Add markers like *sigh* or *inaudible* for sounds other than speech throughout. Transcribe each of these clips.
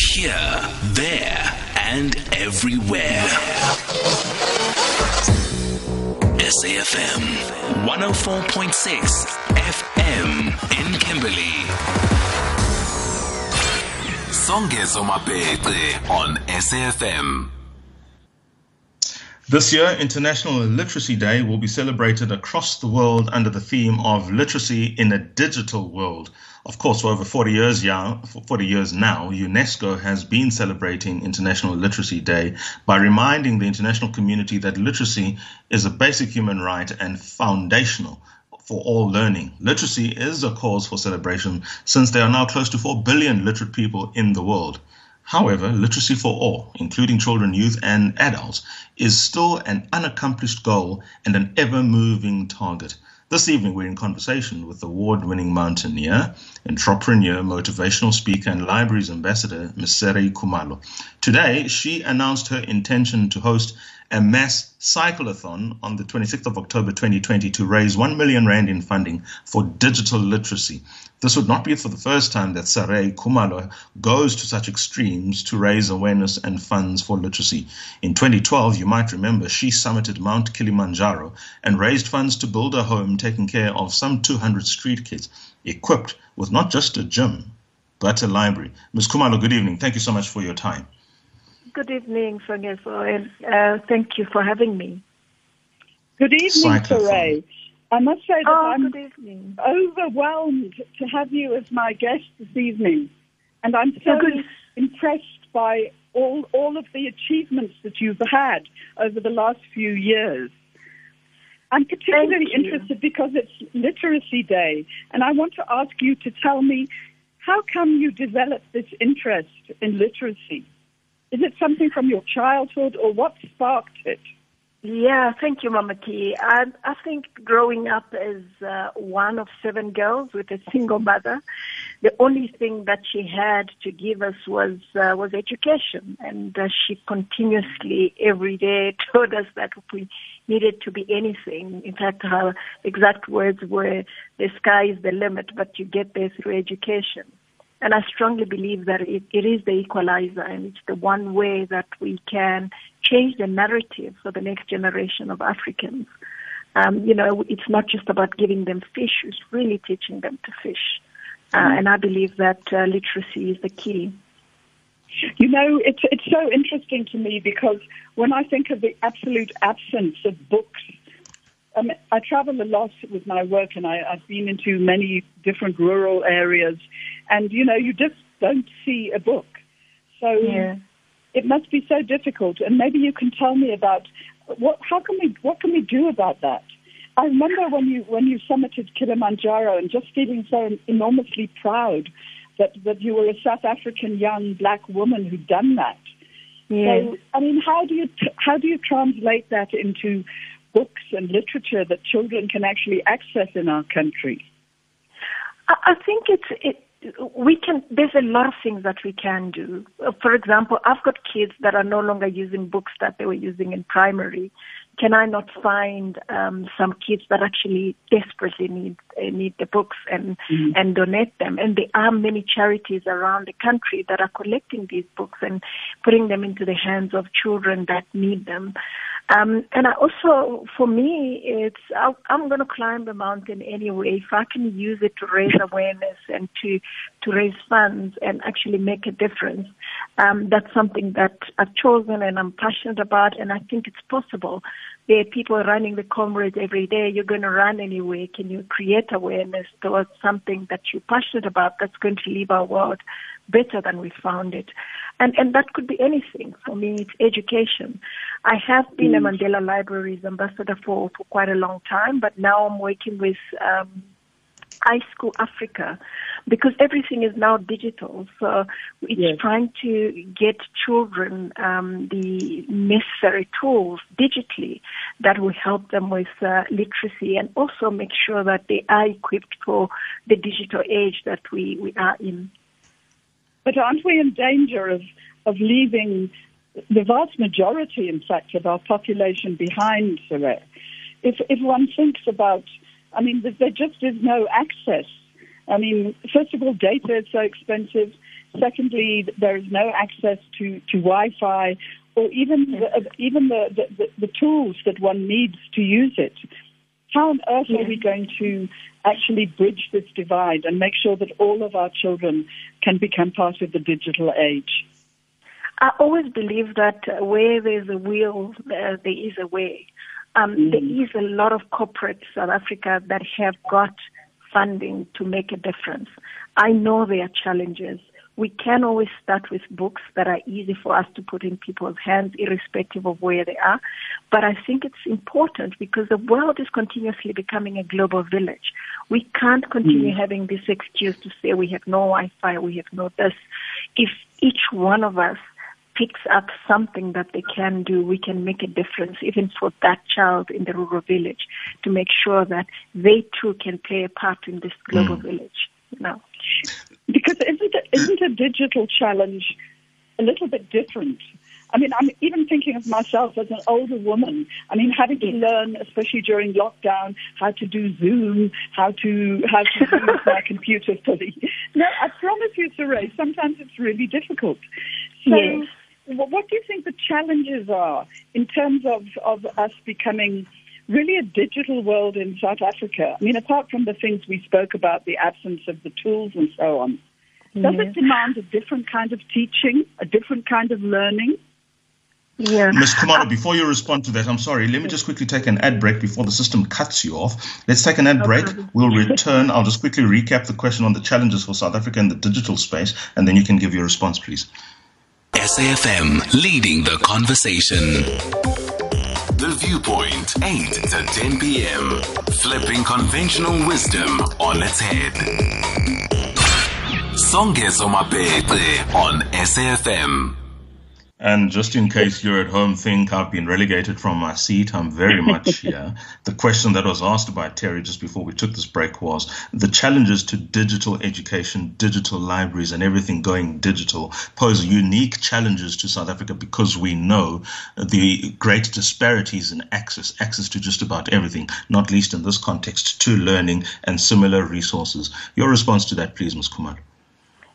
Here, there, and everywhere. SAFM 104.6 FM in Kimberley. Songezo Mapete on SAFM. This year, International Literacy Day will be celebrated across the world under the theme of literacy in a digital world. Of course, for over 40 years, yeah, 40 years now, UNESCO has been celebrating International Literacy Day by reminding the international community that literacy is a basic human right and foundational for all learning. Literacy is a cause for celebration since there are now close to 4 billion literate people in the world. However, literacy for all, including children, youth, and adults, is still an unaccomplished goal and an ever moving target. This evening, we're in conversation with award winning mountaineer, entrepreneur, motivational speaker, and libraries ambassador, Ms. Saray Khumalo. Today, she announced her intention to host a mass cyclothon on the 26th of October 2020 to raise 1 million rand in funding for digital literacy. This would not be for the first time that Saray Khumalo goes to such extremes to raise awareness and funds for literacy. In 2012, you might remember, she summited Mount Kilimanjaro and raised funds to build a home taking care of some 200 street kids, equipped with not just a gym, but a library. Ms. Khumalo, good evening. Thank you so much for your time. Good evening, Songezo, and uh, thank you for having me. Good evening, Saray. I must say that oh, I'm overwhelmed to have you as my guest this evening. And I'm so good. impressed by all, all of the achievements that you've had over the last few years. I'm particularly interested because it's Literacy Day, and I want to ask you to tell me how come you developed this interest in literacy? Is it something from your childhood, or what sparked it? Yeah, thank you, Mama T. I, I think growing up as uh, one of seven girls with a single mother, the only thing that she had to give us was uh, was education, and uh, she continuously every day *laughs* told us that we needed to be anything, in fact, her exact words were, "The sky is the limit, but you get there through education." And I strongly believe that it, it is the equalizer and it's the one way that we can change the narrative for the next generation of Africans. Um, you know, it's not just about giving them fish, it's really teaching them to fish. Uh, mm-hmm. and I believe that uh, literacy is the key. You know, it's, it's so interesting to me because when I think of the absolute absence of books um, I travel a lot with my work, and I, I've been into many different rural areas, and you know, you just don't see a book. So yeah. it must be so difficult. And maybe you can tell me about what, how can we, what can we do about that? I remember when you when you summited Kilimanjaro, and just feeling so enormously proud that that you were a South African young black woman who'd done that. Yeah. So, I mean, how do you how do you translate that into books and literature that children can actually access in our country? I think it's it, we can. There's a lot of things that we can do. For example, I've got kids that are no longer using books that they were using in primary. Can I not find um, some kids that actually desperately need uh, need the books and mm-hmm. and donate them? And there are many charities around the country that are collecting these books and putting them into the hands of children that need them. Um, and I also, for me, it's I, I'm going to climb the mountain anyway. If I can use it to raise awareness and to to raise funds and actually make a difference, um, that's something that I've chosen and I'm passionate about, and I think it's possible. There are people running the comrades every day. You're going to run anyway. Can you create awareness towards something that you're passionate about that's going to leave our world better than we found it? And, and that could be anything. For me, it's education. I have been a mm. Mandela Libraries ambassador for, for quite a long time, but now I'm working with um, iSchool Africa because everything is now digital. So it's yes. trying to get children um, the necessary tools digitally that will help them with uh, literacy and also make sure that they are equipped for the digital age that we, we are in. But aren't we in danger of, of leaving the vast majority, in fact, of our population behind, Saray? If, if one thinks about, I mean, there just is no access I mean, first of all, data is so expensive. Secondly, there is no access to, to Wi-Fi or even the, uh, even the, the, the, tools that one needs to use it. How on earth are we going to actually bridge this divide and make sure that all of our children can become part of the digital age? I always believe that where there's a will, there is a way. Um, mm. There is a lot of corporates South Africa that have got funding to make a difference. I know there are challenges. We can always start with books that are easy for us to put in people's hands, irrespective of where they are. But I think it's important because the world is continuously becoming a global village. We can't continue mm. having this excuse to say we have no Wi-Fi, we have no this. If each one of us picks up something that they can do, we can make a difference even for that child in the rural village to make sure that they too can play a part in this global mm. village. You know? Because isn't a, isn't a digital challenge a little bit different? I mean, I'm even thinking of myself as an older woman. I mean, having to learn, especially during lockdown, how to do Zoom, how to how to *laughs* use my computer fully. No, I promise you, Saray, sometimes it's really difficult. So, yes what do you think the challenges are in terms of, of us becoming really a digital world in South Africa? I mean, apart from the things we spoke about, the absence of the tools and so on, does it demand a different kind of teaching, a different kind of learning? Yeah. Ms. Khumalo, before you respond to that, I'm sorry, let me just quickly take an ad break before the system cuts you off. Let's take an ad break. We'll return. I'll just quickly recap the question on the challenges for South Africa in the digital space, and then you can give your response, please. SAFM leading the conversation. The Viewpoint, 8 to 10 p.m. Flipping conventional wisdom on its head. Songezo Mapete on SAFM. And just in case you're at home think I've been relegated from my seat, I'm very much *laughs* here. the question that was asked by Terry just before we took this break was the challenges to digital education, digital libraries, and everything going digital pose unique challenges to South Africa because we know the great disparities in access, access to just about everything, not least in this context, to learning and similar resources. Your response to that, please, Ms. Kumar.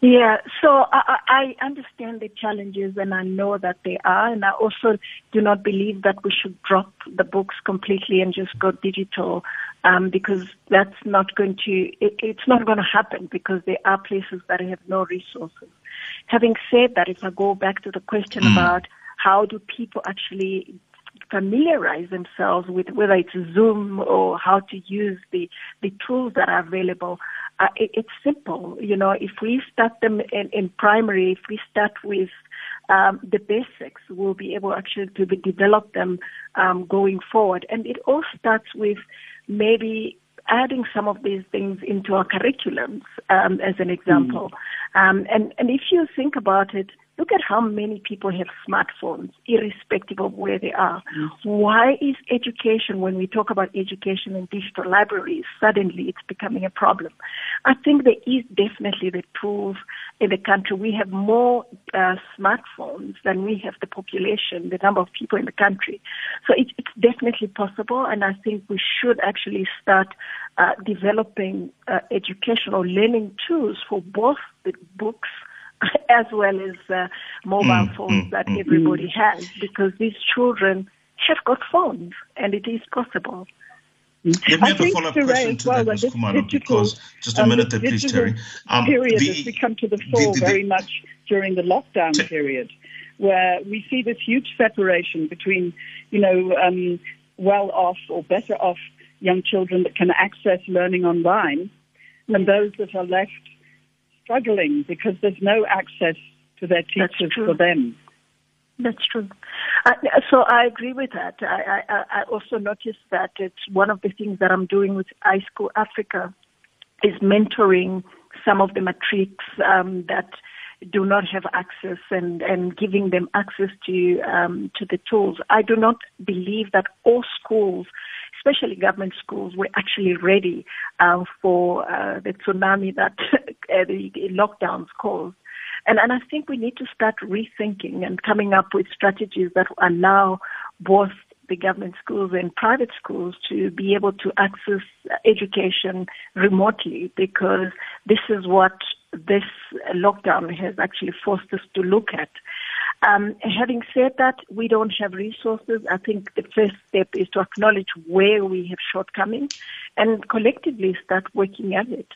Yeah, so I, I understand the challenges and I know that they are, and I also do not believe that we should drop the books completely and just go digital, um, because that's not going to, it, it's not going to happen because there are places that have no resources. Having said that, if I go back to the question mm. about how do people actually familiarize themselves with whether it's Zoom or how to use the, the tools that are available, uh, it, it's simple. You know, if we start them in, in primary, if we start with um, the basics, we'll be able actually to develop them um, going forward. And it all starts with maybe adding some of these things into our curriculums, um, as an example. Mm. and, and if you think about it, Look at how many people have smartphones, irrespective of where they are. Why is education, when we talk about education and digital libraries, suddenly it's becoming a problem? I think there is definitely the tools in the country. We have more uh, smartphones than we have the population, the number of people in the country. So it, it's definitely possible, and I think we should actually start uh, developing uh, educational learning tools for both the books *laughs* as well as uh, mobile mm, phones mm, that mm, everybody has because these children have got phones and it is possible. Let me have a follow-up question to well, that, Ms. Khumalo, because just a um, minute there, please, Terry. Um, period the, has become to the fore the, the, very much during the lockdown t- period, where we see this huge separation between, you know, um, well-off or better-off young children that can access learning online, and those that are left struggling because there's no access to their teachers for them. That's true. So I agree with that. I, I, I, also noticed that it's one of the things that I'm doing with iSchool Africa is mentoring some of the matrics um, that do not have access and, and giving them access to um, to the tools. I do not believe that all schools especially government schools, were actually ready uh, for uh, the tsunami that *laughs* uh, the lockdowns caused. And, and I think we need to start rethinking and coming up with strategies that allow both the government schools and private schools to be able to access education remotely because this is what this lockdown has actually forced us to look at. Um, having said that, we don't have resources. I think the first step is to acknowledge where we have shortcomings and collectively start working at it.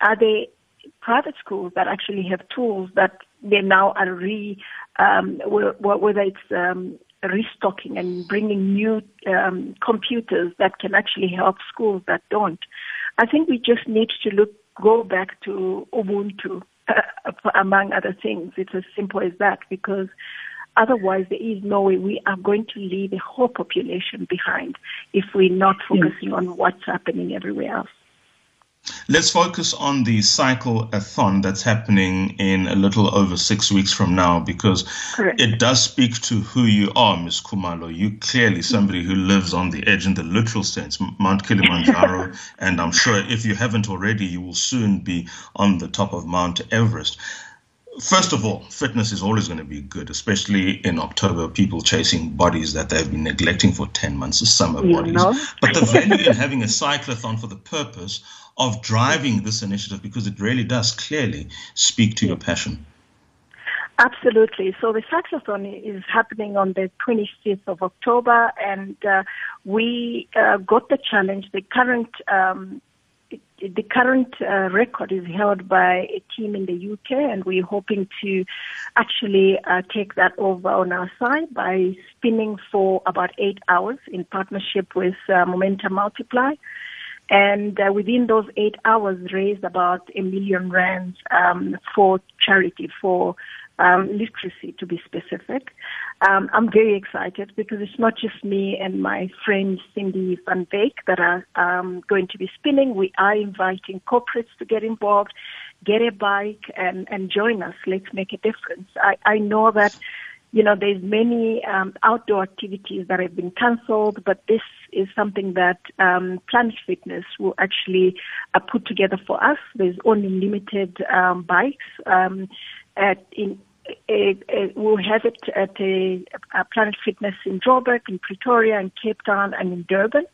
Are there private schools that actually have tools that they now are re, um, whether it's um, restocking and bringing new um, computers that can actually help schools that don't. I think we just need to look, go back to Ubuntu, uh, *laughs* among other things. It's as simple as that because otherwise there is no way we are going to leave a whole population behind if we're not focusing on what's happening everywhere else. Let's focus on the cycle-a-thon that's happening in a little over six weeks from now because Correct. it does speak to who you are, Ms. Khumalo. You clearly mm-hmm. somebody who lives on the edge in the literal sense, Mount Kilimanjaro, *laughs* and I'm sure if you haven't already, you will soon be on the top of Mount Everest. First of all, fitness is always going to be good, especially in October, people chasing bodies that they've been neglecting for 10 months, summer bodies. Know. But the value in having a cyclothon for the purpose of driving this initiative, because it really does clearly speak to your passion. Absolutely. So the cyclothon is happening on the 25th of October, and uh, we uh, got the challenge. The current um, the current uh, record is held by a team in the UK, and we're hoping to actually uh, take that over on our side by spinning for about eight hours in partnership with uh, Momentum Multiply. And uh, within those eight hours, raised about a million rands um, for charity, for um, literacy to be specific. Um, I'm very excited because it's not just me and my friend Cindy Van Veek that are um, going to be spinning. We are inviting corporates to get involved, get a bike, and, and join us. Let's make a difference. I, I know that you know, there's many um, outdoor activities that have been cancelled, but this is something that um, Planet Fitness will actually uh, put together for us. There's only limited um, bikes at in we'll have it at a, Planet Fitness in Joburg, in Pretoria, in Cape Town, and in Durban.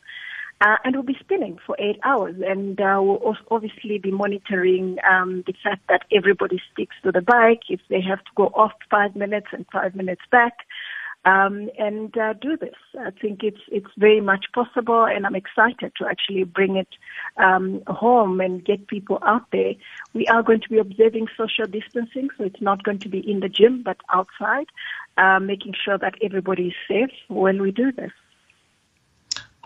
Uh, and we'll be spinning for eight hours. And uh, we'll obviously be monitoring um, the fact that everybody sticks to the bike. If they have to go off five minutes and five minutes back, um, and uh, do this. I think it's it's very much possible, and I'm excited to actually bring it um, home and get people out there. We are going to be observing social distancing, so it's not going to be in the gym, but outside, uh, making sure that everybody is safe when we do this.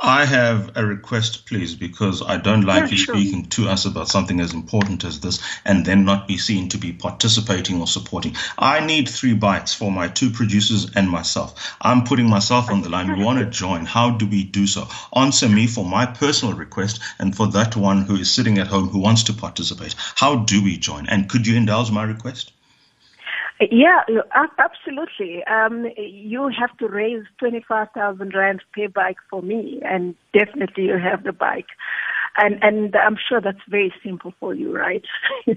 I have a request, please, because I don't like yeah, you sure. speaking to us about something as important as this and then not be seen to be participating or supporting. I need three bites for my two producers and myself. I'm putting myself on the line. We want to join. How do we do so? Answer me for my personal request and for that one who is sitting at home who wants to participate. How do we join? And could you indulge my request? Yeah, absolutely. Um, you have to raise 25,000 rand per bike for me, and definitely you have the bike. And, and I'm sure that's very simple for you, right? *laughs*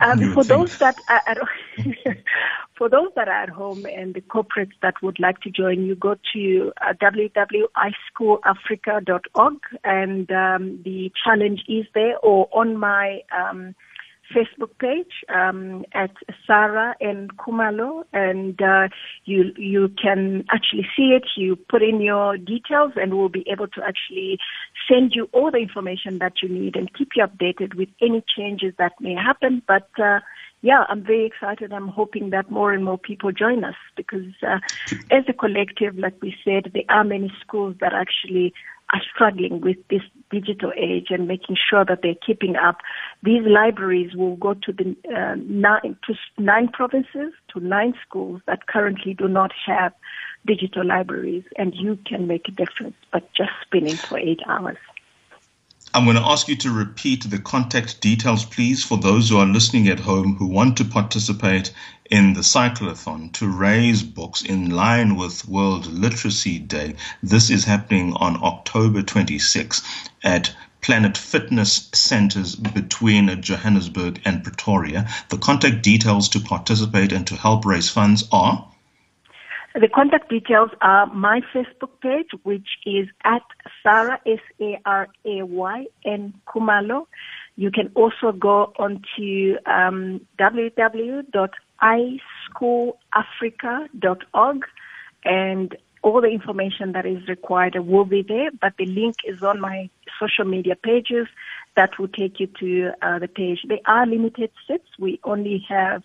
um, for those that are at, *laughs* for those that are at home and the corporates that would like to join, you go to uh, www.ischoolafrica.org and um, the challenge is there or on my um, Facebook page um, at Saray and Khumalo, and uh, you you can actually see it. You put in your details, and we'll be able to actually send you all the information that you need and keep you updated with any changes that may happen. But uh, yeah, I'm very excited. I'm hoping that more and more people join us because uh, as a collective, like we said, there are many schools that actually are struggling with this digital age and making sure that they're keeping up. These libraries will go to the uh, nine, to nine provinces, to nine schools that currently do not have digital libraries, and you can make a difference, but just spinning for eight hours. I'm going to ask you to repeat the contact details, please, for those who are listening at home who want to participate in the cyclothon to raise books in line with World Literacy Day. This is happening on October 26 at Planet Fitness centers between Johannesburg and Pretoria. The contact details to participate and to help raise funds are The contact details are my Facebook page, which is at Saray, S-A-R-A-Y, and Khumalo. You can also go onto um, www.ischoolafrica.org and all the information that is required will be there, but the link is on my social media pages that will take you to uh, the page. They are limited seats. We only have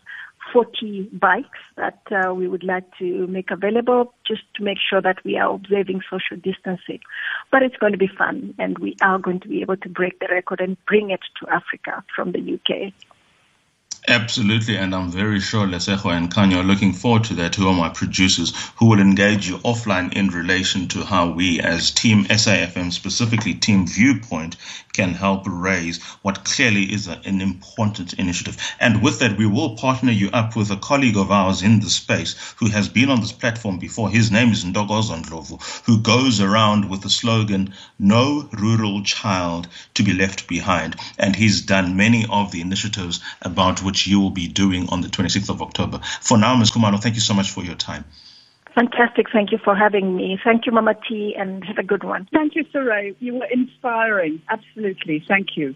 40 bikes that uh, we would like to make available just to make sure that we are observing social distancing. But it's going to be fun and we are going to be able to break the record and bring it to Africa from the UK. Absolutely, and I'm very sure Lesego and Kanya are looking forward to that, who are my producers, who will engage you offline in relation to how we as Team SAFM, specifically Team Viewpoint, can help raise what clearly is an important initiative. And with that, we will partner you up with a colleague of ours in the space who has been on this platform before. His name is Ndlovu, who goes around with the slogan, No Rural Child to be Left Behind. And he's done many of the initiatives about which you will be doing on the 26th of October. For now, Ms. Khumalo, thank you so much for your time. Fantastic. Thank you for having me. Thank you, Mama T, and have a good one. Thank you, Saray. You were inspiring. Absolutely. Thank you.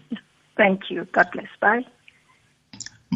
Thank you. God bless. Bye.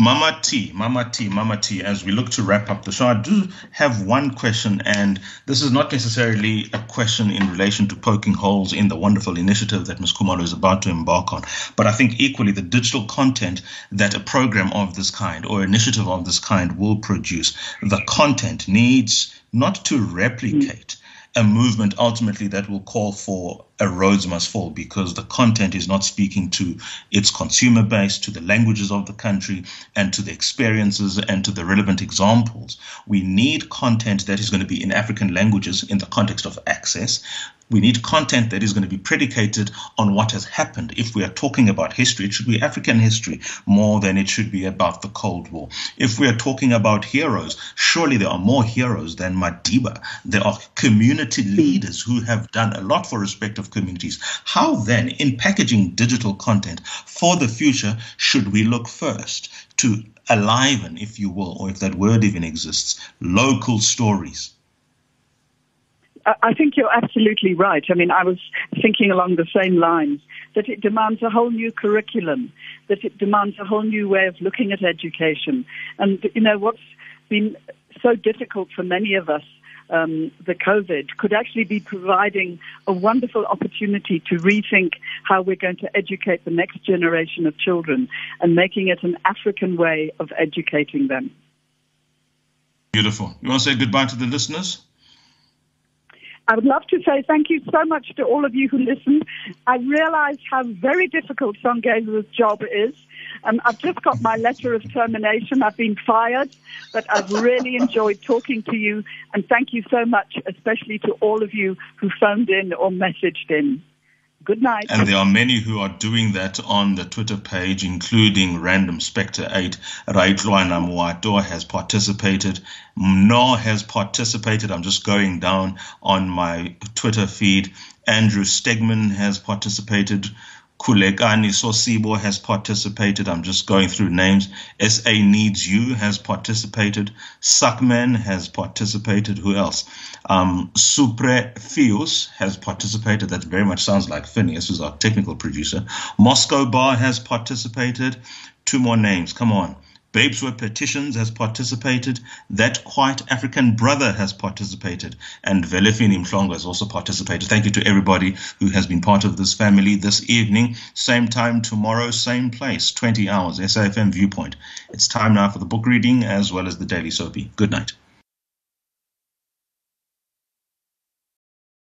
Mama T, Mama T, Mama T, as we look to wrap up the show, I do have one question, and this is not necessarily a question in relation to poking holes in the wonderful initiative that Ms. Khumalo is about to embark on. But I think equally the digital content that a program of this kind or initiative of this kind will produce, the content needs not to replicate a movement ultimately that will call for a roads must fall because the content is not speaking to its consumer base, to the languages of the country, and to the experiences and to the relevant examples. We need content that is going to be in African languages in the context of access. We need content that is going to be predicated on what has happened. If we are talking about history, it should be African history more than it should be about the Cold War. If we are talking about heroes, surely there are more heroes than Madiba. There are community leaders who have done a lot for respect of communities. How then, in packaging digital content for the future, should we look first to aliven, if you will, or if that word even exists, local stories? I think you're absolutely right. I mean, I was thinking along the same lines that it demands a whole new curriculum, that it demands a whole new way of looking at education. And, you know, what's been so difficult for many of us um, the COVID could actually be providing a wonderful opportunity to rethink how we're going to educate the next generation of children and making it an African way of educating them. Beautiful. You want to say goodbye to the listeners? I would love to say thank you so much to all of you who listen. I realize how very difficult Songezo's job is. Um, I've just got my letter of termination. I've been fired, but I've really enjoyed talking to you. And thank you so much, especially to all of you who phoned in or messaged in. Good night. And there are many who are doing that on the Twitter page, including Random Spectre 8. Raitluana Muato has participated. No has participated. I'm just going down on my Twitter feed. Andrew Stegman has participated. Kulekani Sosibo has participated. I'm just going through names. SA Needs You has participated. Suckman has participated. Who else? Um, Supre Fius has participated. That very much sounds like Phineas, who's our technical producer. Moscow Bar has participated. Two more names. Come on. Babes Were Petitions has participated. That Quiet African Brother has participated. And Velefini Mhlongo has also participated. Thank you to everybody who has been part of this family this evening. Same time tomorrow, same place, 20 hours, SAFM Viewpoint. It's time now for the book reading as well as the Daily Soapy. Good night.